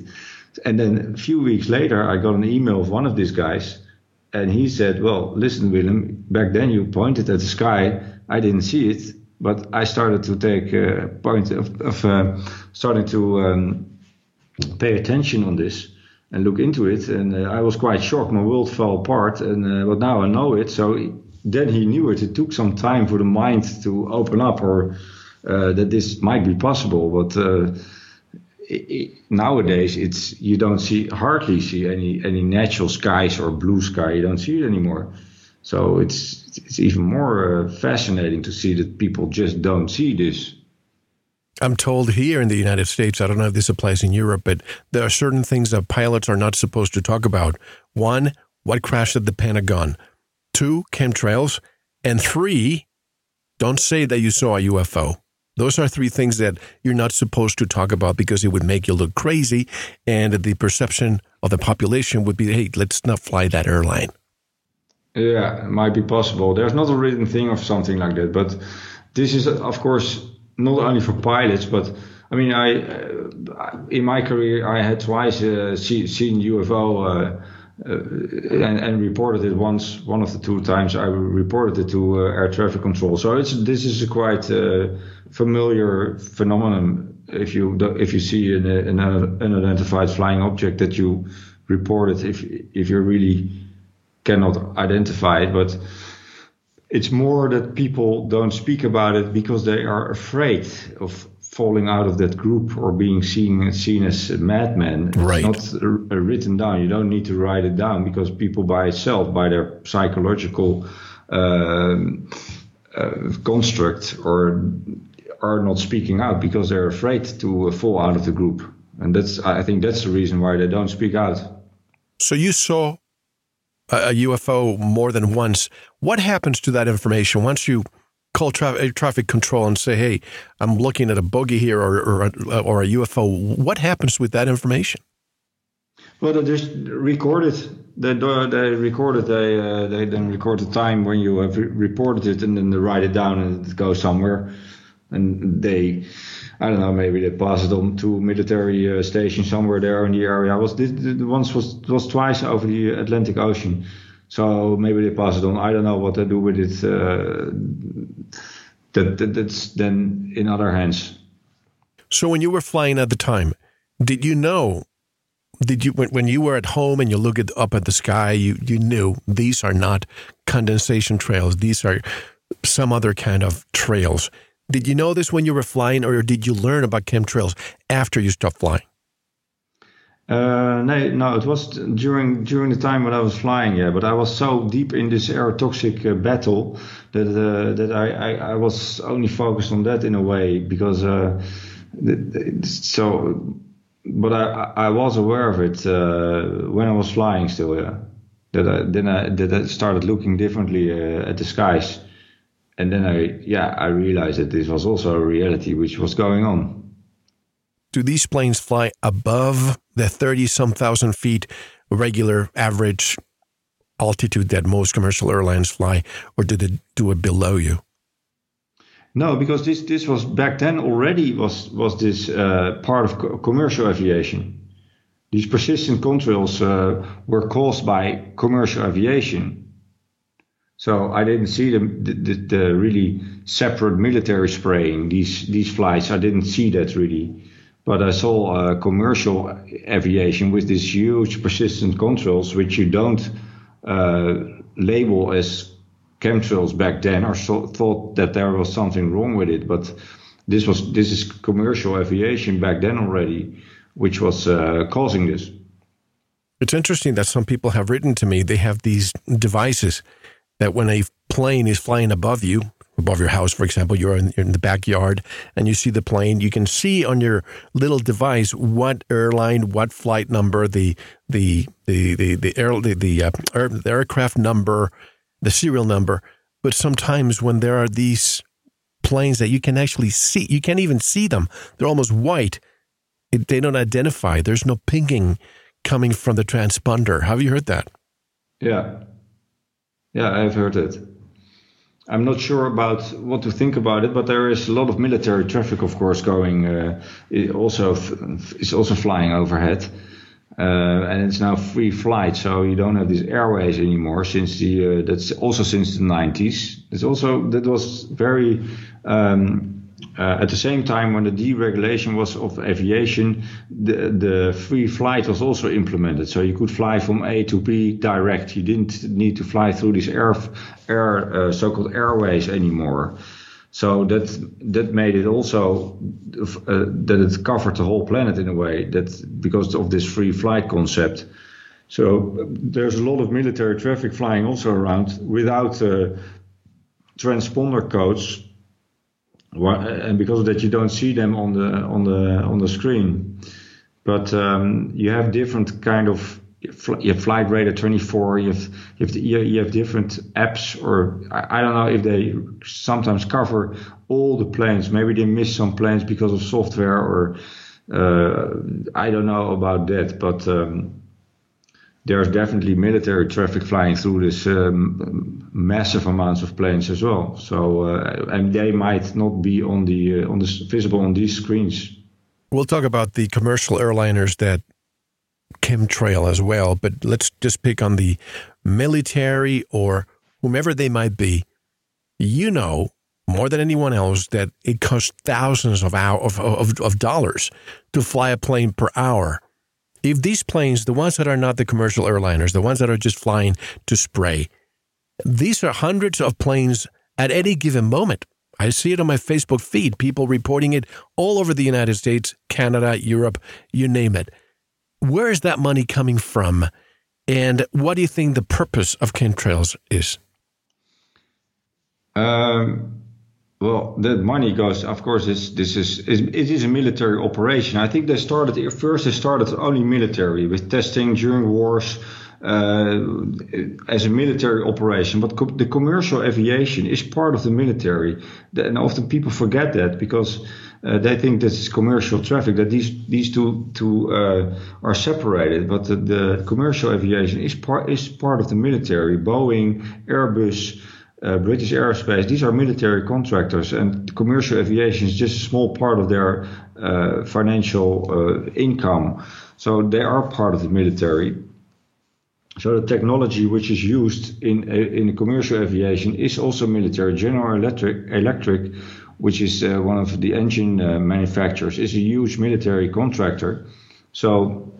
And then a few weeks later, I got an email of one of these guys, and he said, "Well, listen, Willem. Back then you pointed at the sky. I didn't see it, but I started to take a point of, of uh, starting to um, pay attention on this." and look into it. And uh, I was quite shocked. My world fell apart. And uh, but now I know it. So then he knew it. It took some time for the mind to open up, or uh, that this might be possible. But uh, it, nowadays it's you don't see hardly see any any natural skies or blue sky. You don't see it anymore. So it's it's even more uh, fascinating to see that people just don't see this. I'm told here in the United States, I don't know if this applies in Europe, but there are certain things that pilots are not supposed to talk about. One, what crashed at the Pentagon. Two, chemtrails. And three, don't say that you saw a UFO. Those are three things that you're not supposed to talk about because it would make you look crazy. And the perception of the population would be, hey, let's not fly that airline. Yeah, it might be possible. There's not a written thing of something like that. But this is, of course, not only for pilots, but I mean, I uh, in my career, I had twice uh, see, seen UFO. Uh, uh, and, and, reported it once. One of the two times I reported it to uh, air traffic control. So it's this is a quite uh, familiar phenomenon. If you if you see an, an unidentified flying object that you report it, if if you really cannot identify it, but it's more that people don't speak about it because they are afraid of falling out of that group or being seen seen as a madman. Right. It's not written down. You don't need to write it down because people by itself, by their psychological um, uh, construct, or are not speaking out because they're afraid to fall out of the group. And that's I think that's the reason why they don't speak out. So you saw a UFO more than once, what happens to that information once you call tra- traffic control and say, "Hey, I'm looking at a bogey here or or a, or a UFO"? What happens with that information? Well, they just record it. They they record it. They uh, they then record the time when you have reported it, and then they write it down, and it goes somewhere. And they, I don't know, maybe they pass it on to military uh, station somewhere there in the area. Was this, the once was was twice over the Atlantic Ocean, so maybe they pass it on. I don't know what they do with it. Uh, that, that that's then in other hands. So when you were flying at the time, did you know did you when, when you were at home and you look at, up at the sky you you knew these are not condensation trails these are some other kind of trails did you know this when you were flying or did you learn about chemtrails after you stopped flying uh, no, no, it was during during the time when I was flying. Yeah, but I was so deep in this aerotoxic uh, battle that uh, that I, I, I was only focused on that in a way because uh, so but I, I was aware of it uh, when I was flying still. Yeah, that I, then I that I started looking differently uh, at the skies, and then I yeah I realized that this was also a reality which was going on. Do these planes fly above the thirty some thousand feet regular average altitude that most commercial airlines fly, or do they do it below you? No, because this this was back then already was was this uh, part of co- commercial aviation. These persistent contrails uh, were caused by commercial aviation. So I didn't see the, the, the, really separate military spraying these these flights. I didn't see that really, but I saw commercial aviation with these huge persistent contrails, which you don't uh, label as chemtrails back then or so, thought that there was something wrong with it. But this was this is commercial aviation back then already, which was uh, causing this. It's interesting that some people have written to me. They have these devices that when a plane is flying above you, above your house, for example, you're in, you're in, the backyard and you see the plane, you can see on your little device what airline, what flight number, the the the the the, air, the, the, uh, air, the aircraft number, the serial number. But sometimes when there are these planes that you can actually see, you can't even see them. They're almost white. It, they don't identify. There's no pinging coming from the transponder. Have you heard that? Yeah. Yeah, I've heard it. I'm not sure about what to think about it, but there is a lot of military traffic, of course, going. Uh, also is also flying overhead. Uh, and it's now free flight, so you don't have these airways anymore. Since the uh, that's also since the 90s. It's also that was very um, uh, at the same time when the deregulation was of aviation, the the free flight was also implemented. So you could fly from A to B direct. You didn't need to fly through these air air uh, so-called airways anymore. So that that made it also uh, that it covered the whole planet in a way that because of this free flight concept. So there's a lot of military traffic flying also around without uh, transponder codes, and because of that you don't see them on the on the on the screen. But um, you have different kind of you have Flight Radar 24, you have you have, the, you have different apps, or I, I, don't know if they sometimes cover all the planes. Maybe they miss some planes because of software, or uh, I don't know about that. But um, there's definitely military traffic flying through this um, massive amounts of planes as well. So uh, and they might not be on the uh, on the visible on these screens. We'll talk about the commercial airliners that chemtrail as well, but let's just pick on the military or whomever they might be. You know more than anyone else that it costs thousands of, hour, of, of, of dollars to fly a plane per hour. If these planes, the ones that are not the commercial airliners, the ones that are just flying to spray, these are hundreds of planes at any given moment. I see it on my Facebook feed, people reporting it all over the United States, Canada, Europe, you name it where is that money coming from? And what do you think the purpose of chemtrails is? Um, well, that money goes, of course, this, this is, it is a military operation. I think they started, first they started only military with testing during wars, uh, as a military operation, but co- the commercial aviation is part of the military, and often people forget that because. Uh, they think this is commercial traffic that these these two two uh, are separated, but the, the, commercial aviation is part is part of the military. Boeing, Airbus, uh, British Aerospace, these are military contractors, and commercial aviation is just a small part of their uh, financial uh, income. So they are part of the military. So the technology which is used in in commercial aviation is also military. General Electric, Electric which is uh, one of the engine uh, manufacturers, is a huge military contractor. So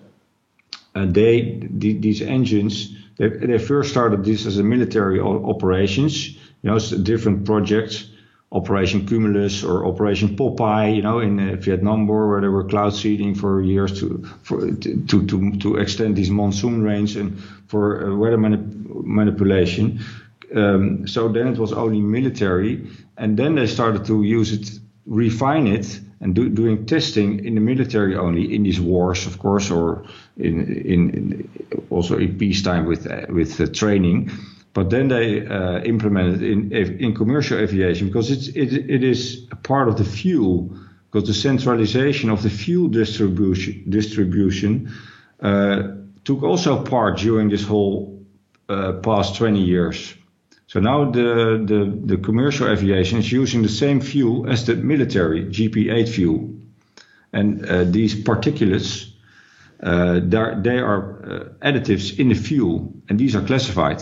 uh, they these engines they, they first started this as a military operations, you know, different projects, Operation Cumulus or Operation Popeye, you know, in the Vietnam War, where they were cloud seeding for years to for, to, to to extend these monsoon rains and for uh, weather manip- manipulation. Um, so then it was only military, and then they started to use it, refine it, and do, doing testing in the military only in these wars, of course, or in, in, in also in peacetime with uh, with uh, training. But then they uh, implemented in in commercial aviation because it's it, it is a part of the fuel because the centralization of the fuel distribution distribution uh, took also part during this whole uh, past 20 years. So now the, the, the commercial aviation is using the same fuel as the military JP8 fuel. And uh, these particulates, uh, they are uh, additives in the fuel, and these are classified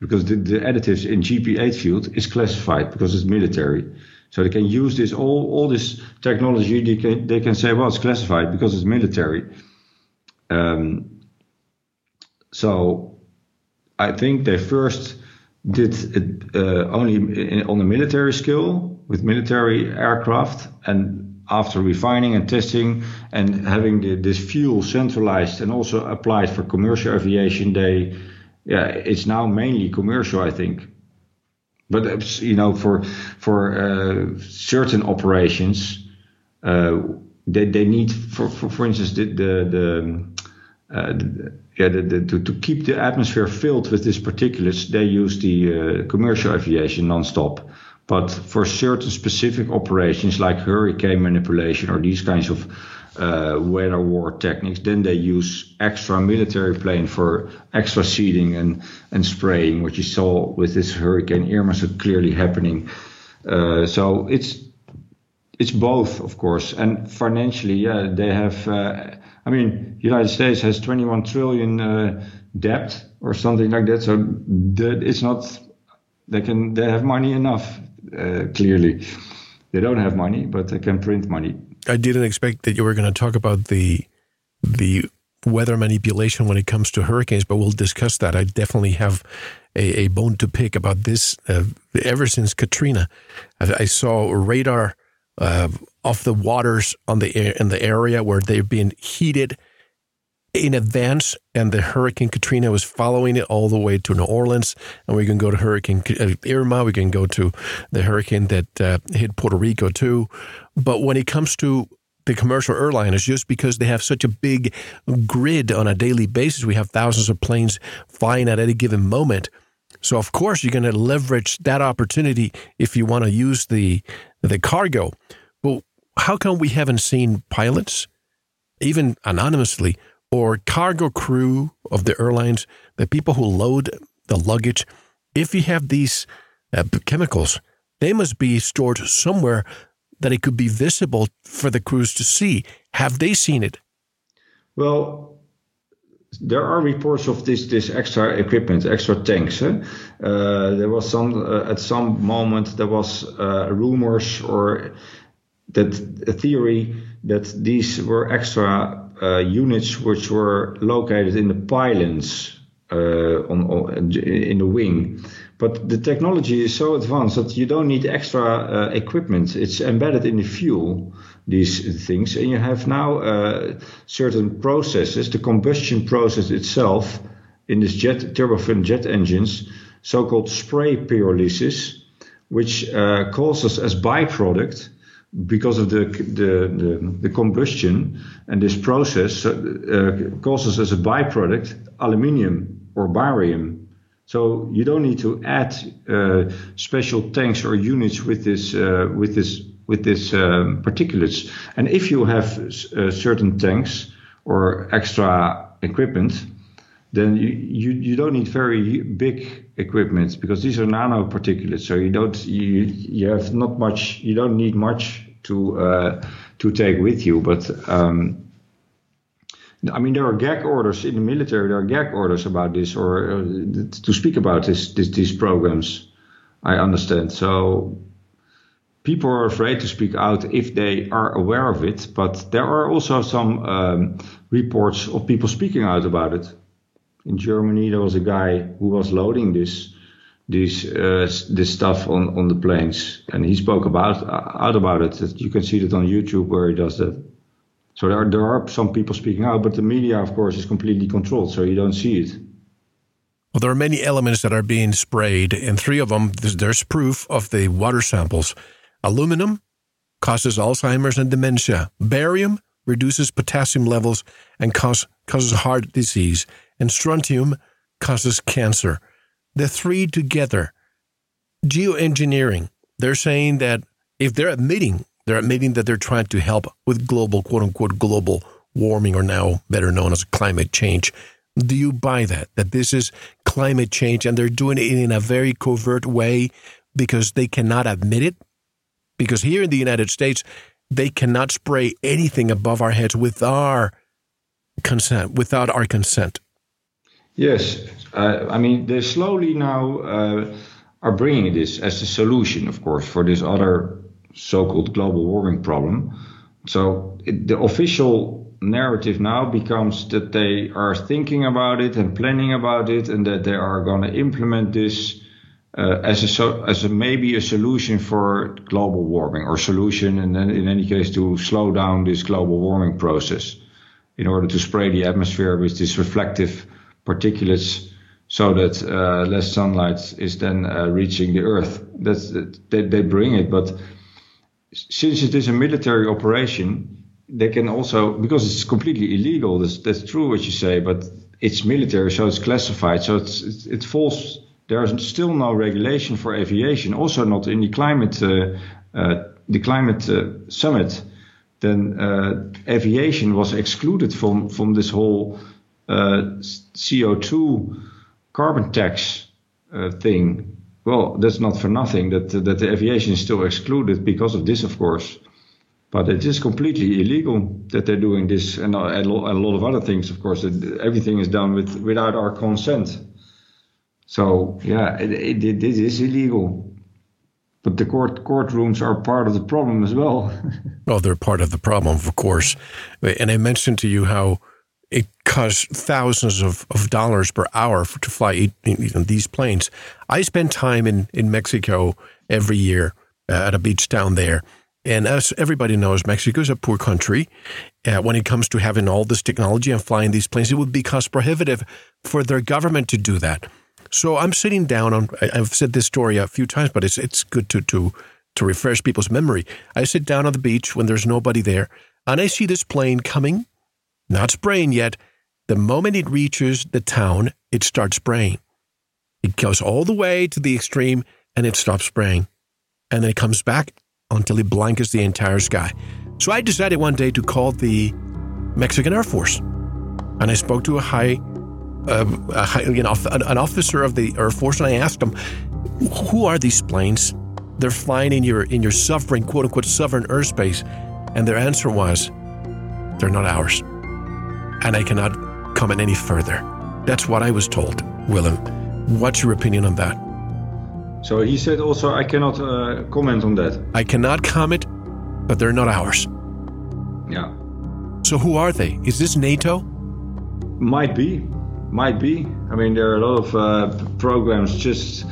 because the, the additives in JP8 fuel is classified because it's military. So they can use this all all this technology. They can they can say well it's classified because it's military. Um, so I think they first did it uh, only in, on a military scale with military aircraft and after refining and testing and having the, this fuel centralized and also applied for commercial aviation they yeah it's now mainly commercial i think. But you know for for uh, certain operations uh, they, they need for, for for instance the the, the, uh, yeah, the, the, to, to keep the atmosphere filled with these particulates, they use the uh, commercial aviation non-stop. But for certain specific operations like hurricane manipulation or these kinds of uh, weather war techniques, then they use extra military plane for extra seeding and, and spraying, which you saw with this Hurricane Irma so clearly happening. Uh, so it's it's both, of course, and financially, yeah, they have uh, I mean, United States has 21 trillion uh, debt or something like that. So it's not they can they have money enough. Uh, clearly, they don't have money, but they can print money. I didn't expect that you were going to talk about the the weather manipulation when it comes to hurricanes, but we'll discuss that. I definitely have a, a bone to pick about this. Uh, ever since Katrina, I, I saw radar uh, of the waters on the in the area where they've been heated in advance, and the Hurricane Katrina was following it all the way to New Orleans, and we can go to Hurricane uh, Irma, we can go to the hurricane that uh, hit Puerto Rico too. But when it comes to the commercial airliners, just because they have such a big grid on a daily basis, we have thousands of planes flying at any given moment. So of course you're going to leverage that opportunity if you want to use the the cargo. Well, how come we haven't seen pilots, even anonymously, or cargo crew of the airlines, the people who load the luggage? If you have these uh, chemicals, they must be stored somewhere that it could be visible for the crews to see. Have they seen it? Well, there are reports of this this extra equipment, extra tanks. Eh? Uh, there was some uh, at some moment there was uh, rumors or that a theory that these were extra uh, units which were located in the pylons uh, on, on, in the wing. But the technology is so advanced that you don't need extra uh, equipment. It's embedded in the fuel, these things. And you have now uh, certain processes, the combustion process itself in this jet turbofan jet engines, so-called spray pyrolysis, which uh, causes as byproduct because of the, the, the, the, combustion and this process uh, causes as a byproduct aluminium or barium. So you don't need to add uh, special tanks or units with this uh, with this with this um, particulates. And if you have uh, certain tanks or extra equipment, then you, you, you don't need very big equipment because these are nanoparticulates. So you don't you you have not much. You don't need much to uh, to take with you. But um, I mean, there are gag orders in the military. There are gag orders about this, or uh, to speak about this, this these programs. I understand. So people are afraid to speak out if they are aware of it. But there are also some um, reports of people speaking out about it in Germany, there was a guy who was loading this this uh, this stuff on on the planes, and he spoke about out about it. You can see that on YouTube where he does that. So there are, there are some people speaking out, but the media, of course, is completely controlled, so you don't see it. Well, there are many elements that are being sprayed, and three of them, there's proof of the water samples. Aluminum causes Alzheimer's and dementia. Barium reduces potassium levels and cause, causes heart disease and strontium causes cancer. The three together. Geoengineering, they're saying that if they're admitting, they're admitting that they're trying to help with global, quote unquote, global warming, or now better known as climate change. Do you buy that? That this is climate change and they're doing it in a very covert way because they cannot admit it? Because here in the United States, they cannot spray anything above our heads with our consent, without our consent. Yes, uh, I mean they slowly now uh, are bringing this as a solution, of course, for this other so-called global warming problem. So it, the official narrative now becomes that they are thinking about it and planning about it, and that they are going to implement this uh, as a so, as a maybe a solution for global warming or solution, and then in any case to slow down this global warming process in order to spray the atmosphere with these reflective particulates so that uh, less sunlight is then uh, reaching the earth. That's they, they bring it, but since it is a military operation, they can also because it's completely illegal. That's, that's true what you say, but it's military, so it's classified. So it's, it, it falls. There is still no regulation for aviation. Also, not in the climate uh, uh the climate uh, summit. Then aviation was excluded from from this whole uh, CO2 carbon tax thing, well, that's not for nothing that that the aviation is still excluded because of this, of course. But it is completely illegal that they're doing this, and a lot of other things, of course. Everything is done with without our consent. So yeah, it, it, illegal. But the court courtrooms are part of the problem as well. well, they're part of the problem, of course. And I mentioned to you how it costs thousands of, of dollars per hour for, to fly these planes. I spend time in, in Mexico every year uh, at a beach down there. And as everybody knows, Mexico is a poor country. Uh, when it comes to having all this technology and flying these planes, it would be cost prohibitive for their government to do that. So I'm sitting down on. I've said this story a few times, but it's it's good to to to refresh people's memory. I sit down on the beach when there's nobody there, and I see this plane coming not spraying yet. The moment it reaches the town, it starts spraying. It goes all the way to the extreme and it stops spraying. And then it comes back until it blankets the entire sky. So I decided one day to call the Mexican Air Force. And I spoke to a high, uh, a you know, an officer of the Air Force, and I asked him, "Who are these planes? They're flying in your in your sovereign, quote unquote, sovereign airspace." And their answer was, "They're not ours." and I cannot comment any further. That's what I was told, Willem. What's your opinion on that? So he said also, I cannot uh, comment on that. I cannot comment, but they're not ours. Yeah. So who are they? Is this NATO? Might be. Might be. I mean, there are a lot of uh, programs just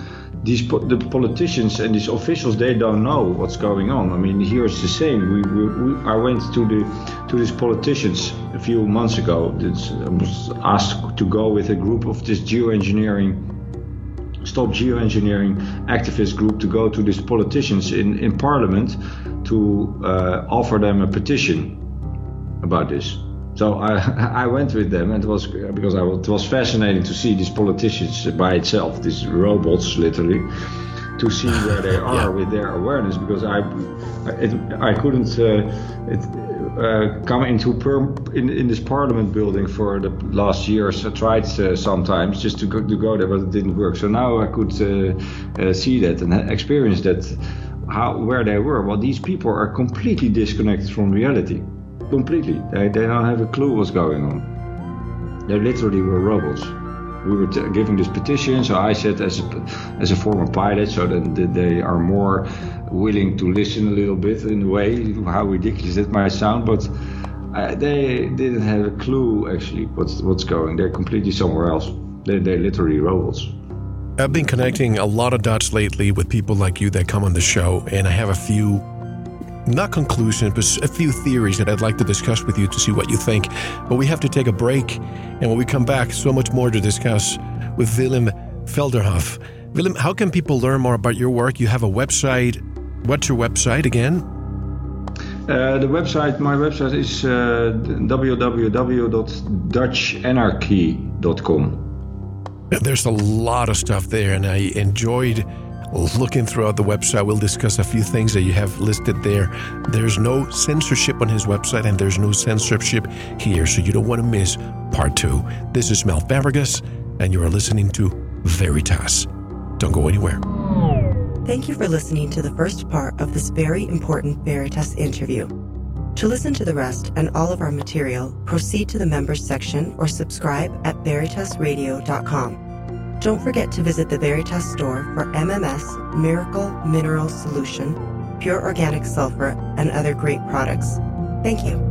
these the politicians and these officials they don't know what's going on. I mean, here it's the same. We, we, we I went to the to these politicians a few months ago. I was asked to go with a group of this geoengineering. Stop geoengineering activist group to go to these politicians in, in parliament to uh, offer them a petition about this. So I, I went with them, and it was because I, it was fascinating to see these politicians by itself, these robots, literally, to see where they are yeah. with their awareness. Because I, it, I couldn't uh, it, uh, come into per, in, in this parliament building for the last years. I tried uh, sometimes just to go, to go there, but it didn't work. So now I could uh, uh, see that and experience that how where they were. Well, these people are completely disconnected from reality completely. They, they don't have a clue what's going on. They literally were robots. We were t- giving this petition, so I said, as a, as a former pilot, so that they are more willing to listen a little bit in a way, how ridiculous it might sound, but uh, they didn't have a clue actually what's what's going. They're completely somewhere else. They they're literally robots. I've been connecting a lot of dots lately with people like you that come on the show, and I have a few not conclusion, but a few theories that I'd like to discuss with you to see what you think. But we have to take a break. And when we come back, so much more to discuss with Willem Felderhof. Willem, how can people learn more about your work? You have a website. What's your website again? Uh, the website, my website is uh, www.dutchanarchy.com. There's a lot of stuff there, and I enjoyed looking throughout the website, we'll discuss a few things that you have listed there. There's no censorship on his website, and there's no censorship here, so you don't want to miss part two. This is Mel Fabregas, and you are listening to Veritas. Don't go anywhere. Thank you for listening to the first part of this very important Veritas interview. To listen to the rest and all of our material, proceed to the members section or subscribe at veritasradio.com. Don't forget to visit the Veritas store for MMS Miracle Mineral Solution, pure organic sulfur, and other great products. Thank you.